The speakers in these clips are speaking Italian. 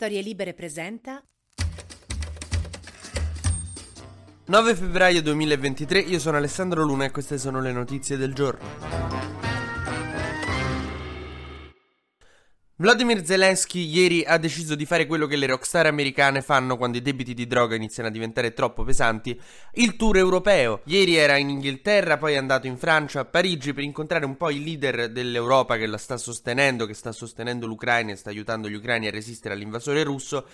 Storie Libere presenta 9 febbraio 2023, io sono Alessandro Luna e queste sono le notizie del giorno. Vladimir Zelensky ieri ha deciso di fare quello che le rockstar americane fanno quando i debiti di droga iniziano a diventare troppo pesanti, il tour europeo. Ieri era in Inghilterra, poi è andato in Francia, a Parigi per incontrare un po' i leader dell'Europa che la sta sostenendo, che sta sostenendo l'Ucraina e sta aiutando gli ucraini a resistere all'invasore russo,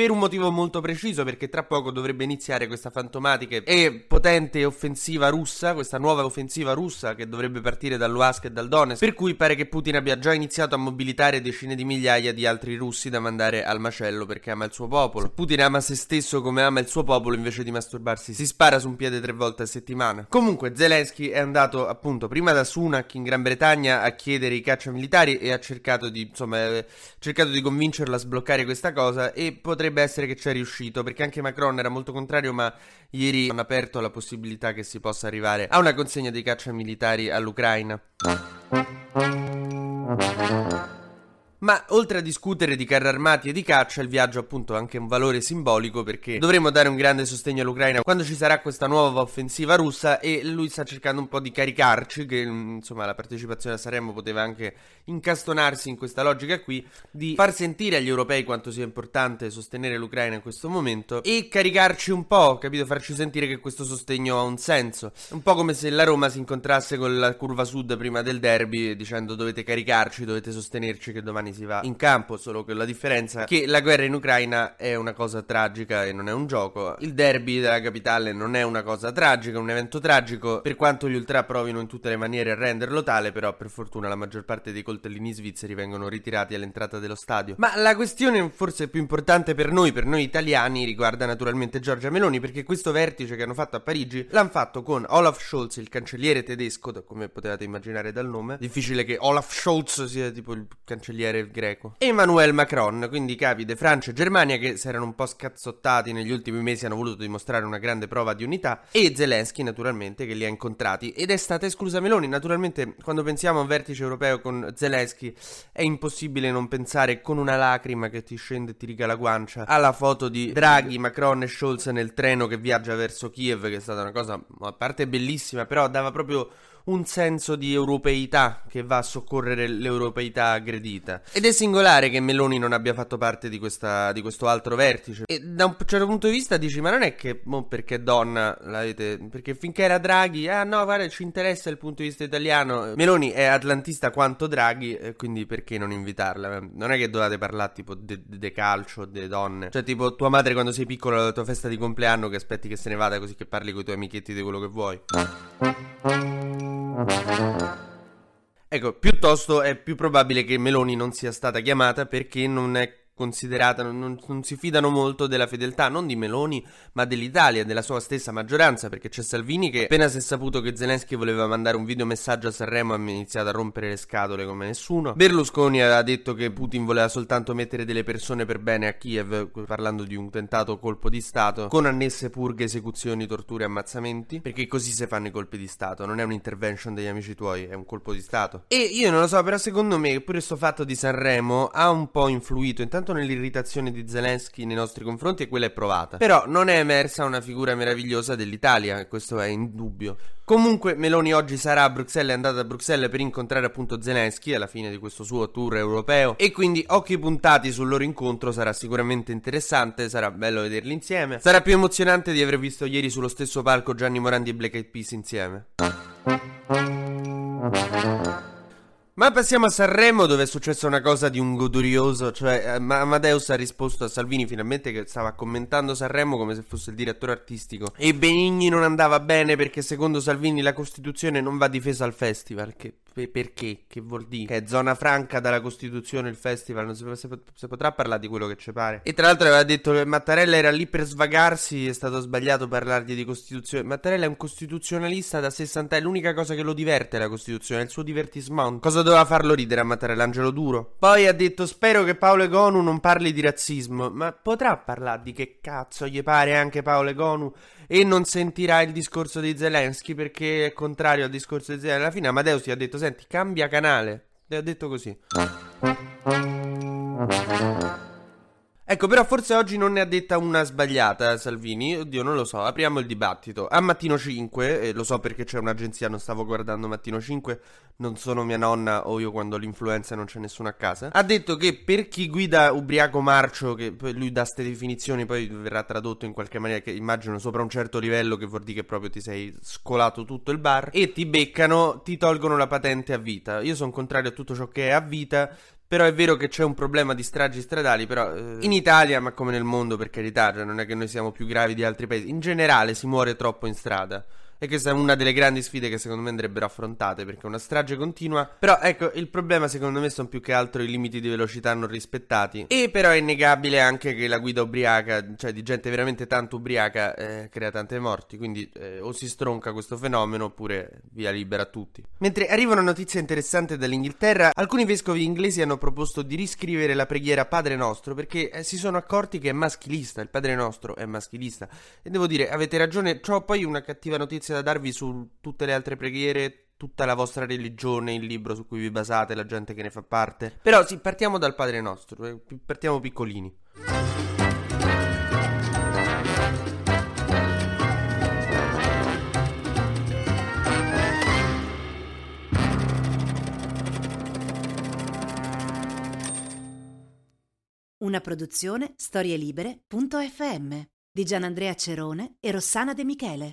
per un motivo molto preciso, perché tra poco dovrebbe iniziare questa fantomatica e potente offensiva russa, questa nuova offensiva russa che dovrebbe partire dal Luhansk e dal Donetsk, per cui pare che Putin abbia già iniziato a mobilitare decine di migliaia di altri russi da mandare al macello perché ama il suo popolo. Se Putin ama se stesso come ama il suo popolo invece di masturbarsi si spara su un piede tre volte a settimana. Comunque Zelensky è andato appunto prima da Sunak in Gran Bretagna a chiedere i caccia militari e ha cercato di insomma eh, cercato di convincerlo a sbloccare questa cosa e potrebbe essere che ci è riuscito perché anche Macron era molto contrario ma ieri hanno aperto la possibilità che si possa arrivare a una consegna dei caccia militari all'Ucraina. Ma oltre a discutere di carri armati e di caccia, il viaggio ha appunto anche un valore simbolico perché dovremo dare un grande sostegno all'Ucraina quando ci sarà questa nuova offensiva russa e lui sta cercando un po' di caricarci, che mm, insomma la partecipazione a Saremo poteva anche incastonarsi in questa logica qui, di far sentire agli europei quanto sia importante sostenere l'Ucraina in questo momento e caricarci un po', capito? Farci sentire che questo sostegno ha un senso. Un po' come se la Roma si incontrasse con la curva sud prima del derby dicendo dovete caricarci, dovete sostenerci che domani domani si va in campo, solo che la differenza è che la guerra in Ucraina è una cosa tragica e non è un gioco. Il derby della capitale non è una cosa tragica, è un evento tragico, per quanto gli ultra provino in tutte le maniere a renderlo tale, però per fortuna la maggior parte dei coltellini svizzeri vengono ritirati all'entrata dello stadio. Ma la questione forse più importante per noi, per noi italiani, riguarda naturalmente Giorgia Meloni, perché questo vertice che hanno fatto a Parigi l'hanno fatto con Olaf Scholz, il cancelliere tedesco, come potevate immaginare dal nome. Difficile che Olaf Scholz sia tipo il cancelliere il greco. Emmanuel Macron, quindi capi di Francia e Germania che si erano un po' scazzottati negli ultimi mesi hanno voluto dimostrare una grande prova di unità e Zelensky naturalmente che li ha incontrati ed è stata esclusa Meloni. Naturalmente quando pensiamo a un vertice europeo con Zelensky è impossibile non pensare con una lacrima che ti scende e ti riga la guancia alla foto di Draghi, Macron e Scholz nel treno che viaggia verso Kiev che è stata una cosa a parte bellissima però dava proprio un senso di europeità che va a soccorrere l'europeità aggredita. Ed è singolare che Meloni non abbia fatto parte di, questa, di questo altro vertice. E da un certo punto di vista dici, ma non è che mo perché donna l'avete... Perché finché era Draghi, ah no, guarda, ci interessa il punto di vista italiano. Meloni è atlantista quanto Draghi, quindi perché non invitarla? Non è che dovete parlare tipo de, de calcio, de donne. Cioè tipo tua madre quando sei piccolo alla tua festa di compleanno che aspetti che se ne vada così che parli con i tuoi amichetti di quello che vuoi. Ecco, piuttosto è più probabile che Meloni non sia stata chiamata perché non è considerata, non, non, si fidano molto della fedeltà non di Meloni ma dell'Italia, della sua stessa maggioranza perché c'è Salvini che appena si è saputo che Zelensky voleva mandare un videomessaggio a Sanremo ha iniziato a rompere le scatole come nessuno. Berlusconi aveva detto che Putin voleva soltanto mettere delle persone per bene a Kiev parlando di un tentato colpo di stato con annesse purghe, esecuzioni, torture e ammazzamenti perché così si fanno i colpi di stato non è un'intervention degli amici tuoi è un colpo di stato. E io non lo so però secondo me pure questo fatto di Sanremo ha un po' influito. Intanto tanto nell'irritazione di Zelensky nei nostri confronti e quella è provata. Però non è emersa una figura meravigliosa dell'Italia, questo è indubbio. Comunque Meloni oggi sarà a Bruxelles, è andata a Bruxelles per incontrare appunto Zelensky alla fine di questo suo tour europeo e quindi occhi puntati sul loro incontro, sarà sicuramente interessante, sarà bello vederli insieme. Sarà più emozionante di aver visto ieri sullo stesso palco Gianni Morandi e Black Eyed Peas insieme. Ma passiamo a Sanremo dove è successa una cosa di un godurioso, cioè eh, Amadeus ha risposto a Salvini finalmente che stava commentando Sanremo come se fosse il direttore artistico. E Benigni non andava bene perché secondo Salvini la Costituzione non va difesa al festival, che perché? Che vuol dire? Che è zona franca dalla Costituzione il festival, non si, si, si, potrà parlare di quello che ci pare. E tra l'altro aveva detto che Mattarella era lì per svagarsi, è stato sbagliato parlargli di Costituzione. Mattarella è un costituzionalista da 60 anni, l'unica cosa che lo diverte è la Costituzione, è il suo divertissement. Cosa doveva farlo ridere a Mattarella? Angelo Duro. Poi ha detto spero che Paolo Egonu non parli di razzismo, ma potrà parlare di che cazzo gli pare anche Paolo Egonu e non sentirà il discorso di Zelensky perché è contrario al discorso di Zelensky. Alla fine Amadeus gli ha detto senti cambia canale. Le ha detto così. Ecco, però forse oggi non ne ha detta una sbagliata Salvini, oddio non lo so, apriamo il dibattito. A Mattino 5, e lo so perché c'è un'agenzia, non stavo guardando Mattino 5, non sono mia nonna o io quando l'influenza non c'è nessuno a casa, ha detto che per chi guida ubriaco marcio, che lui dà queste definizioni, poi verrà tradotto in qualche maniera che immagino sopra un certo livello che vuol dire che proprio ti sei scolato tutto il bar, e ti beccano, ti tolgono la patente a vita. Io sono contrario a tutto ciò che è a vita, però è vero che c'è un problema di stragi stradali, però eh, in Italia, ma come nel mondo per carità, cioè non è che noi siamo più gravi di altri paesi, in generale si muore troppo in strada. E questa è una delle grandi sfide che secondo me andrebbero affrontate perché è una strage continua. Però ecco, il problema secondo me sono più che altro i limiti di velocità non rispettati. E però è innegabile anche che la guida ubriaca, cioè di gente veramente tanto ubriaca, eh, crea tante morti. Quindi eh, o si stronca questo fenomeno oppure via libera a tutti. Mentre arriva una notizia interessante dall'Inghilterra, alcuni vescovi inglesi hanno proposto di riscrivere la preghiera Padre Nostro perché eh, si sono accorti che è maschilista. Il Padre Nostro è maschilista. E devo dire, avete ragione, ho poi una cattiva notizia notizia da darvi su tutte le altre preghiere, tutta la vostra religione, il libro su cui vi basate, la gente che ne fa parte. Però sì, partiamo dal Padre nostro, eh, partiamo piccolini. Una produzione storielibere.fm di Gianandrea Cerone e Rossana De Michele.